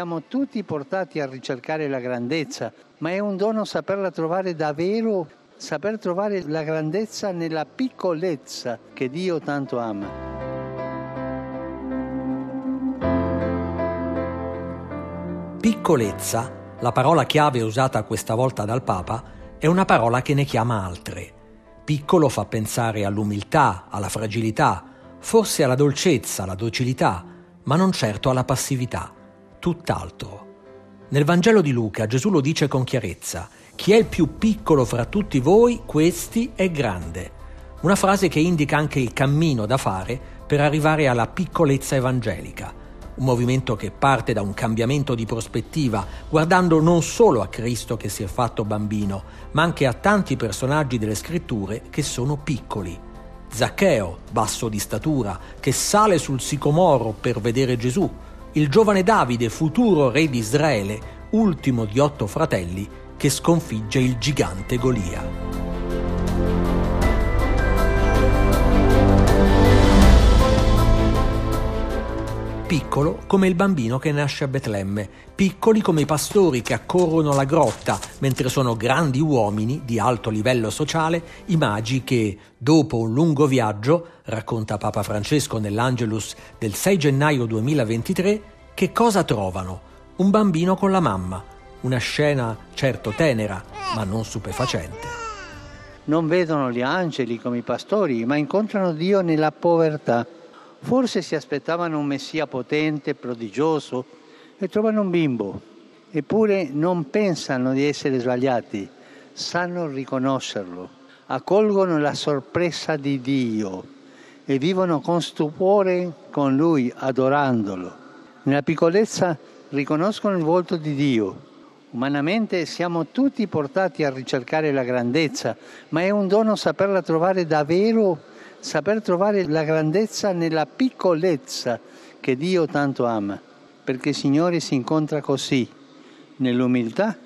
Siamo tutti portati a ricercare la grandezza, ma è un dono saperla trovare davvero, saper trovare la grandezza nella piccolezza che Dio tanto ama. Piccolezza, la parola chiave usata questa volta dal Papa, è una parola che ne chiama altre. Piccolo fa pensare all'umiltà, alla fragilità, forse alla dolcezza, alla docilità, ma non certo alla passività tutt'altro. Nel Vangelo di Luca Gesù lo dice con chiarezza, chi è il più piccolo fra tutti voi, questi è grande. Una frase che indica anche il cammino da fare per arrivare alla piccolezza evangelica. Un movimento che parte da un cambiamento di prospettiva, guardando non solo a Cristo che si è fatto bambino, ma anche a tanti personaggi delle scritture che sono piccoli. Zaccheo, basso di statura, che sale sul sicomoro per vedere Gesù, il giovane Davide, futuro re di Israele, ultimo di otto fratelli, che sconfigge il gigante Golia. Piccolo come il bambino che nasce a Betlemme, piccoli come i pastori che accorrono la grotta, mentre sono grandi uomini di alto livello sociale, i magi che, dopo un lungo viaggio, racconta Papa Francesco nell'Angelus del 6 gennaio 2023, che cosa trovano? Un bambino con la mamma, una scena certo tenera, ma non stupefacente. Non vedono gli angeli come i pastori, ma incontrano Dio nella povertà Forse si aspettavano un messia potente, prodigioso, e trovano un bimbo. Eppure non pensano di essere sbagliati, sanno riconoscerlo, accolgono la sorpresa di Dio e vivono con stupore con Lui, adorandolo. Nella piccolezza riconoscono il volto di Dio. Umanamente siamo tutti portati a ricercare la grandezza, ma è un dono saperla trovare davvero saper trovare la grandezza nella piccolezza che Dio tanto ama, perché il Signore si incontra così, nell'umiltà,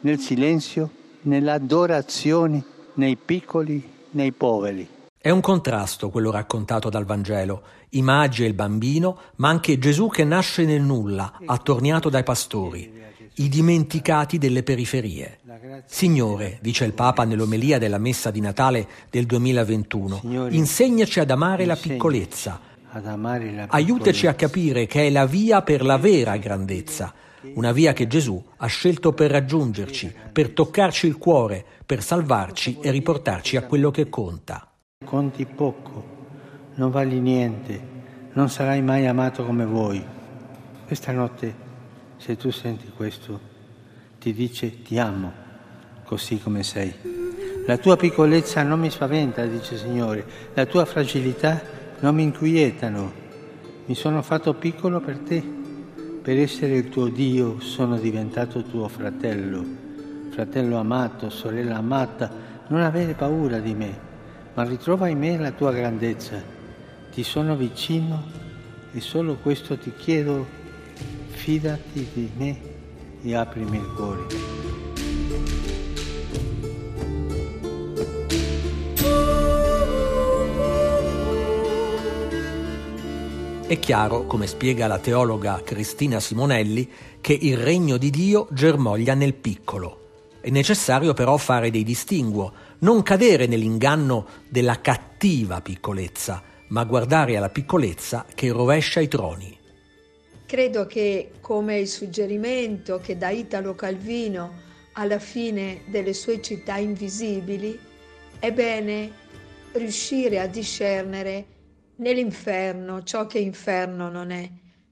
nel silenzio, nell'adorazione, nei piccoli, nei poveri. È un contrasto quello raccontato dal Vangelo, i magi e il bambino, ma anche Gesù che nasce nel nulla, attorniato dai pastori, i dimenticati delle periferie. Signore, dice il Papa nell'omelia della messa di Natale del 2021, insegnaci ad amare la piccolezza, aiutaci a capire che è la via per la vera grandezza, una via che Gesù ha scelto per raggiungerci, per toccarci il cuore, per salvarci e riportarci a quello che conta. Conti poco, non vali niente, non sarai mai amato come voi. Questa notte se tu senti questo, ti dice ti amo, così come sei. La tua piccolezza non mi spaventa, dice il Signore, la tua fragilità non mi inquietano. Mi sono fatto piccolo per te, per essere il tuo Dio sono diventato tuo fratello, fratello amato, sorella amata, non avere paura di me, ma ritrova in me la tua grandezza. Ti sono vicino e solo questo ti chiedo fidati di me e aprimi il cuore. È chiaro, come spiega la teologa Cristina Simonelli, che il regno di Dio germoglia nel piccolo. È necessario però fare dei distinguo, non cadere nell'inganno della cattiva piccolezza, ma guardare alla piccolezza che rovescia i troni. Credo che come il suggerimento che dà Italo Calvino alla fine delle sue città invisibili, è bene riuscire a discernere nell'inferno ciò che inferno non è,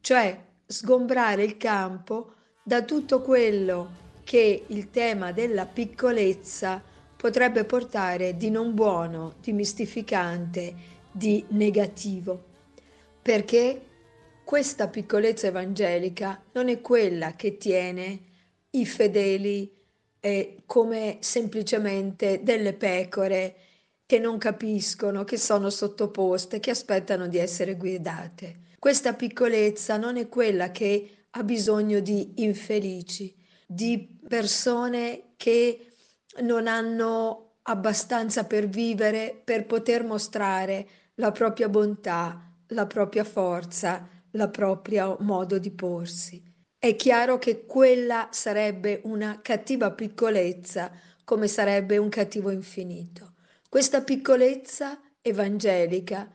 cioè sgombrare il campo da tutto quello che il tema della piccolezza potrebbe portare di non buono, di mistificante, di negativo. Perché questa piccolezza evangelica non è quella che tiene i fedeli eh, come semplicemente delle pecore che non capiscono, che sono sottoposte, che aspettano di essere guidate. Questa piccolezza non è quella che ha bisogno di infelici, di persone che non hanno abbastanza per vivere, per poter mostrare la propria bontà, la propria forza, il proprio modo di porsi. È chiaro che quella sarebbe una cattiva piccolezza, come sarebbe un cattivo infinito. Questa piccolezza evangelica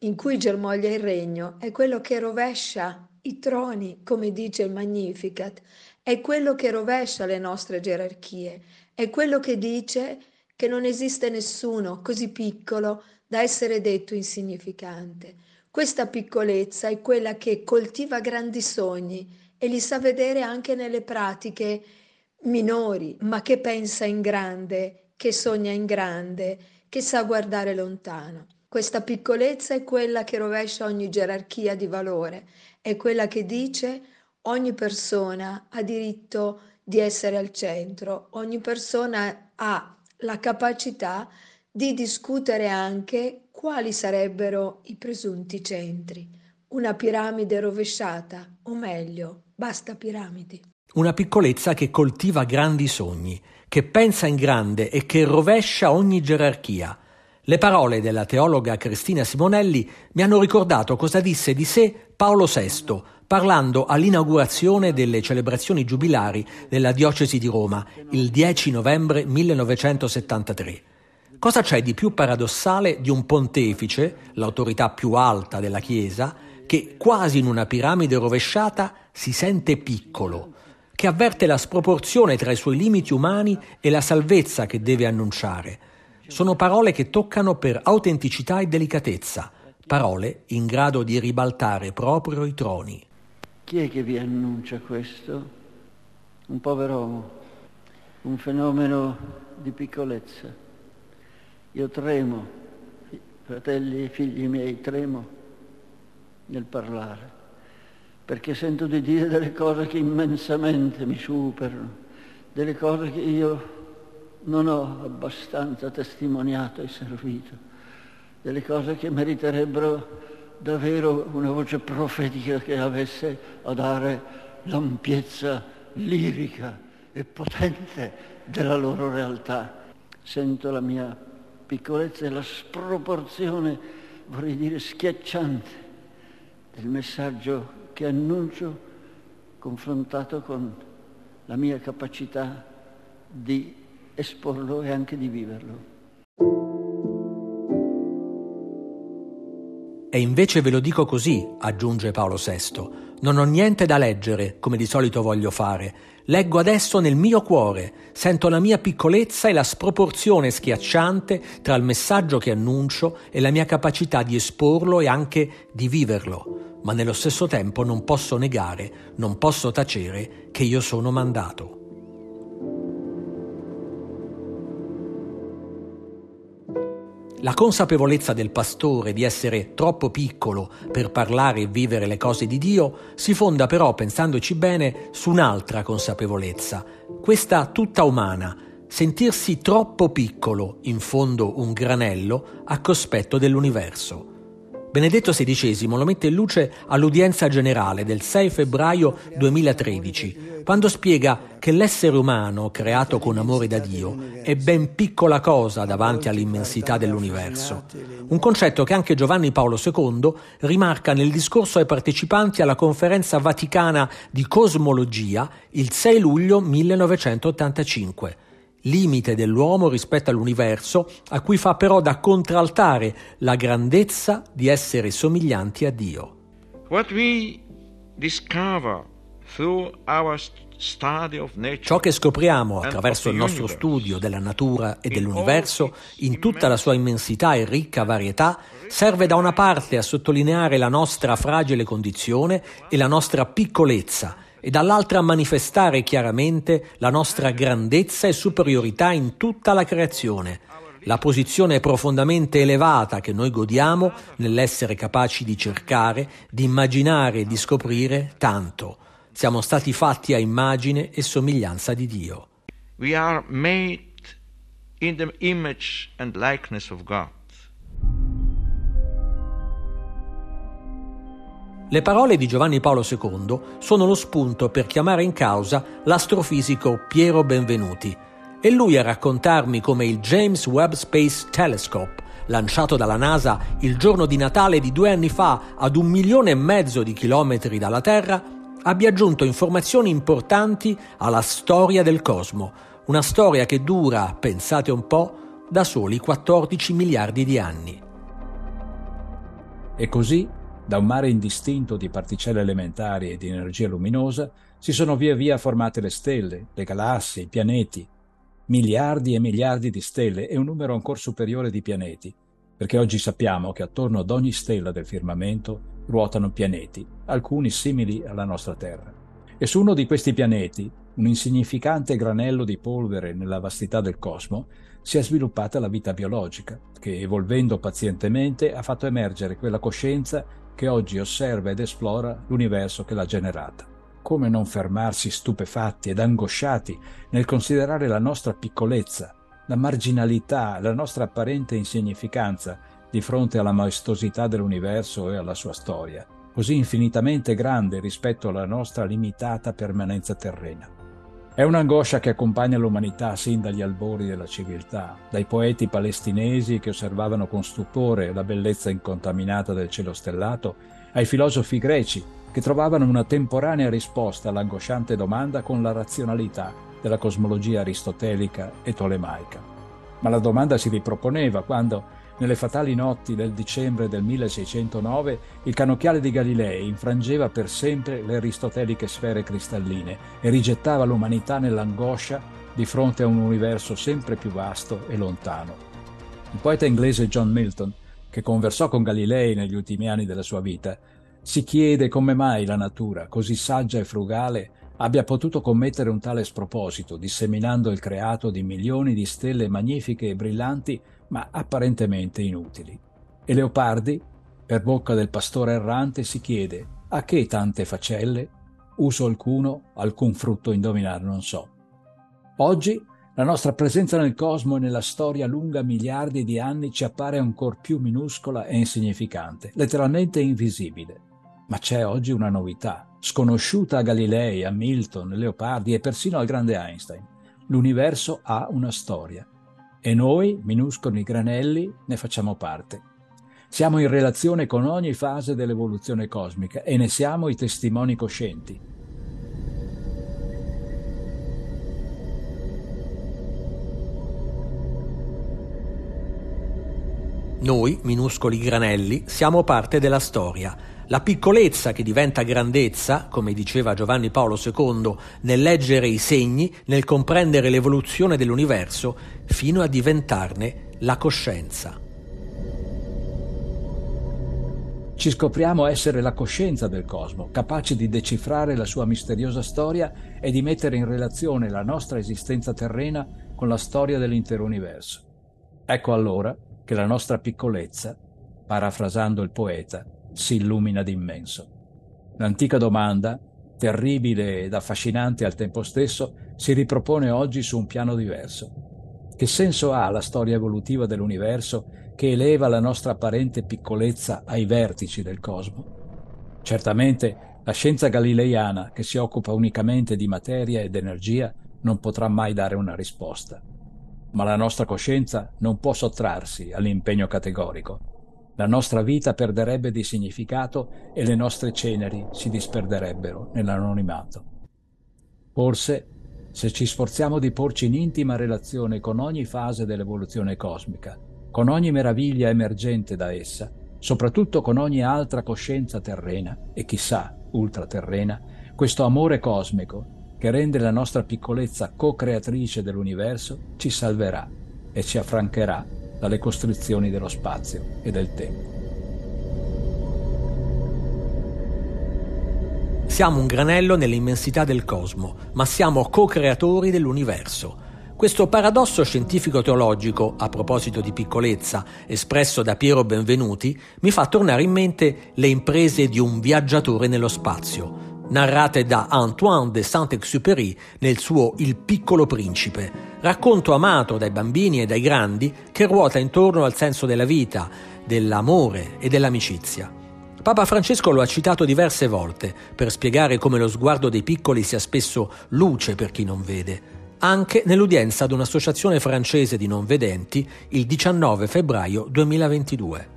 in cui germoglia il regno è quello che rovescia i troni, come dice il Magnificat, è quello che rovescia le nostre gerarchie, è quello che dice che non esiste nessuno così piccolo da essere detto insignificante. Questa piccolezza è quella che coltiva grandi sogni e li sa vedere anche nelle pratiche minori, ma che pensa in grande, che sogna in grande, che sa guardare lontano. Questa piccolezza è quella che rovescia ogni gerarchia di valore, è quella che dice ogni persona ha diritto di essere al centro, ogni persona ha la capacità di discutere anche quali sarebbero i presunti centri. Una piramide rovesciata, o meglio, basta piramidi. Una piccolezza che coltiva grandi sogni, che pensa in grande e che rovescia ogni gerarchia. Le parole della teologa Cristina Simonelli mi hanno ricordato cosa disse di sé Paolo VI parlando all'inaugurazione delle celebrazioni giubilari della diocesi di Roma il 10 novembre 1973. Cosa c'è di più paradossale di un pontefice, l'autorità più alta della Chiesa, che quasi in una piramide rovesciata si sente piccolo, che avverte la sproporzione tra i suoi limiti umani e la salvezza che deve annunciare. Sono parole che toccano per autenticità e delicatezza, parole in grado di ribaltare proprio i troni. Chi è che vi annuncia questo? Un povero uomo, un fenomeno di piccolezza. Io tremo, fratelli e figli miei, tremo nel parlare, perché sento di dire delle cose che immensamente mi superano, delle cose che io non ho abbastanza testimoniato e servito, delle cose che meriterebbero davvero una voce profetica che avesse a dare l'ampiezza lirica e potente della loro realtà. Sento la mia piccolezza e la sproporzione, vorrei dire schiacciante, del messaggio che annuncio confrontato con la mia capacità di esporlo e anche di viverlo. E invece ve lo dico così, aggiunge Paolo VI. Non ho niente da leggere, come di solito voglio fare. Leggo adesso nel mio cuore, sento la mia piccolezza e la sproporzione schiacciante tra il messaggio che annuncio e la mia capacità di esporlo e anche di viverlo. Ma nello stesso tempo non posso negare, non posso tacere che io sono mandato. La consapevolezza del pastore di essere troppo piccolo per parlare e vivere le cose di Dio si fonda però, pensandoci bene, su un'altra consapevolezza, questa tutta umana, sentirsi troppo piccolo, in fondo un granello, a cospetto dell'universo. Benedetto XVI lo mette in luce all'udienza generale del 6 febbraio 2013, quando spiega che l'essere umano, creato con amore da Dio, è ben piccola cosa davanti all'immensità dell'universo. Un concetto che anche Giovanni Paolo II rimarca nel discorso ai partecipanti alla conferenza vaticana di cosmologia il 6 luglio 1985 limite dell'uomo rispetto all'universo, a cui fa però da contraltare la grandezza di essere somiglianti a Dio. Ciò che scopriamo attraverso il nostro studio della natura e dell'universo, in tutta la sua immensità e ricca varietà, serve da una parte a sottolineare la nostra fragile condizione e la nostra piccolezza, e dall'altra manifestare chiaramente la nostra grandezza e superiorità in tutta la creazione. la posizione profondamente elevata che noi godiamo nell'essere capaci di cercare, di immaginare e di scoprire tanto. Siamo stati fatti a immagine e somiglianza di Dio. We are made in the image and likeness of God. Le parole di Giovanni Paolo II sono lo spunto per chiamare in causa l'astrofisico Piero Benvenuti. È lui a raccontarmi come il James Webb Space Telescope, lanciato dalla NASA il giorno di Natale di due anni fa ad un milione e mezzo di chilometri dalla Terra, abbia aggiunto informazioni importanti alla storia del cosmo, una storia che dura, pensate un po', da soli 14 miliardi di anni. E così, da un mare indistinto di particelle elementari e di energia luminosa, si sono via via formate le stelle, le galassie, i pianeti, miliardi e miliardi di stelle e un numero ancora superiore di pianeti, perché oggi sappiamo che attorno ad ogni stella del firmamento ruotano pianeti, alcuni simili alla nostra Terra. E su uno di questi pianeti, un insignificante granello di polvere nella vastità del cosmo, si è sviluppata la vita biologica, che evolvendo pazientemente ha fatto emergere quella coscienza che oggi osserva ed esplora l'universo che l'ha generata. Come non fermarsi stupefatti ed angosciati nel considerare la nostra piccolezza, la marginalità, la nostra apparente insignificanza di fronte alla maestosità dell'universo e alla sua storia, così infinitamente grande rispetto alla nostra limitata permanenza terrena. È un'angoscia che accompagna l'umanità sin dagli albori della civiltà, dai poeti palestinesi che osservavano con stupore la bellezza incontaminata del cielo stellato, ai filosofi greci che trovavano una temporanea risposta all'angosciante domanda con la razionalità della cosmologia aristotelica e tolemaica. Ma la domanda si riproponeva quando, nelle fatali notti del dicembre del 1609, il cannocchiale di Galilei infrangeva per sempre le aristoteliche sfere cristalline e rigettava l'umanità nell'angoscia di fronte a un universo sempre più vasto e lontano. Il poeta inglese John Milton, che conversò con Galilei negli ultimi anni della sua vita, si chiede come mai la natura, così saggia e frugale, abbia potuto commettere un tale sproposito, disseminando il creato di milioni di stelle magnifiche e brillanti, ma apparentemente inutili. E Leopardi, per bocca del pastore errante, si chiede a che tante facelle? Uso alcuno, alcun frutto indovinar non so. Oggi la nostra presenza nel cosmo e nella storia lunga miliardi di anni ci appare ancor più minuscola e insignificante, letteralmente invisibile. Ma c'è oggi una novità, sconosciuta a Galilei, a Milton, Leopardi e persino al grande Einstein. L'universo ha una storia e noi, minuscoli granelli, ne facciamo parte. Siamo in relazione con ogni fase dell'evoluzione cosmica e ne siamo i testimoni coscienti. Noi, minuscoli granelli, siamo parte della storia la piccolezza che diventa grandezza, come diceva Giovanni Paolo II, nel leggere i segni, nel comprendere l'evoluzione dell'universo, fino a diventarne la coscienza. Ci scopriamo essere la coscienza del cosmo, capaci di decifrare la sua misteriosa storia e di mettere in relazione la nostra esistenza terrena con la storia dell'intero universo. Ecco allora che la nostra piccolezza, parafrasando il poeta, si illumina d'immenso. L'antica domanda, terribile ed affascinante al tempo stesso, si ripropone oggi su un piano diverso. Che senso ha la storia evolutiva dell'universo che eleva la nostra apparente piccolezza ai vertici del cosmo? Certamente la scienza galileiana, che si occupa unicamente di materia ed energia, non potrà mai dare una risposta. Ma la nostra coscienza non può sottrarsi all'impegno categorico la nostra vita perderebbe di significato e le nostre ceneri si disperderebbero nell'anonimato. Forse, se ci sforziamo di porci in intima relazione con ogni fase dell'evoluzione cosmica, con ogni meraviglia emergente da essa, soprattutto con ogni altra coscienza terrena e chissà ultraterrena, questo amore cosmico che rende la nostra piccolezza co-creatrice dell'universo ci salverà e ci affrancherà dalle costrizioni dello spazio e del tempo. Siamo un granello nell'immensità del cosmo, ma siamo co-creatori dell'universo. Questo paradosso scientifico-teologico, a proposito di piccolezza, espresso da Piero Benvenuti, mi fa tornare in mente le imprese di un viaggiatore nello spazio, narrate da Antoine de Saint-Exupéry nel suo Il piccolo principe, racconto amato dai bambini e dai grandi che ruota intorno al senso della vita, dell'amore e dell'amicizia. Papa Francesco lo ha citato diverse volte per spiegare come lo sguardo dei piccoli sia spesso luce per chi non vede anche nell'udienza ad un'associazione francese di non vedenti il 19 febbraio 2022.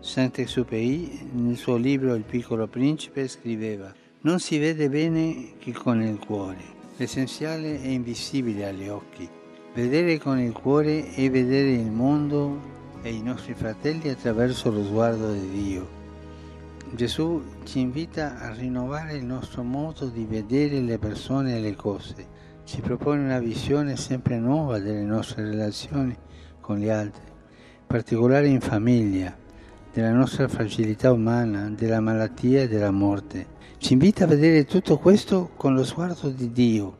Saint-Exupéry nel suo libro Il piccolo principe scriveva Non si vede bene che con il cuore, l'essenziale è invisibile agli occhi. Vedere con il cuore è vedere il mondo e i nostri fratelli attraverso lo sguardo di Dio. Gesù ci invita a rinnovare il nostro modo di vedere le persone e le cose ci propone una visione sempre nuova delle nostre relazioni con gli altri, in particolare in famiglia, della nostra fragilità umana, della malattia e della morte. Ci invita a vedere tutto questo con lo sguardo di Dio.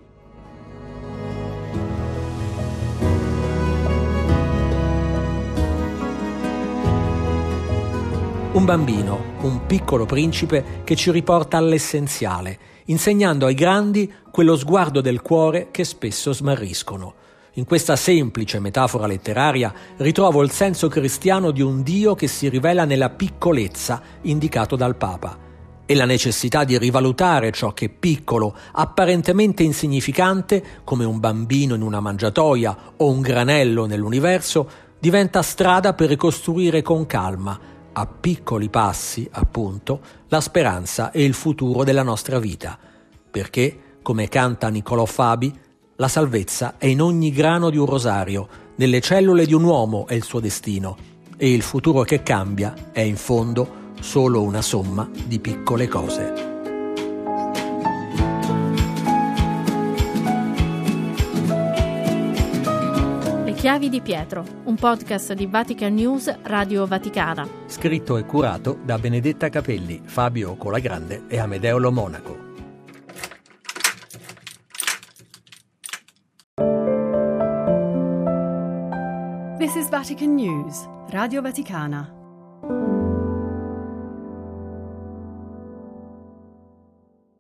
Un bambino, un piccolo principe che ci riporta all'essenziale, insegnando ai grandi quello sguardo del cuore che spesso smarriscono. In questa semplice metafora letteraria ritrovo il senso cristiano di un Dio che si rivela nella piccolezza indicato dal Papa e la necessità di rivalutare ciò che è piccolo, apparentemente insignificante, come un bambino in una mangiatoia o un granello nell'universo, diventa strada per ricostruire con calma, a piccoli passi, appunto, la speranza e il futuro della nostra vita. Perché, come canta Niccolò Fabi, la salvezza è in ogni grano di un rosario, nelle cellule di un uomo è il suo destino, e il futuro che cambia è in fondo solo una somma di piccole cose. Chiavi di Pietro, un podcast di Vatican News Radio Vaticana. Scritto e curato da Benedetta Capelli, Fabio Colagrande e Amedeo Lo Monaco. Is Vatican News, Radio Vaticana.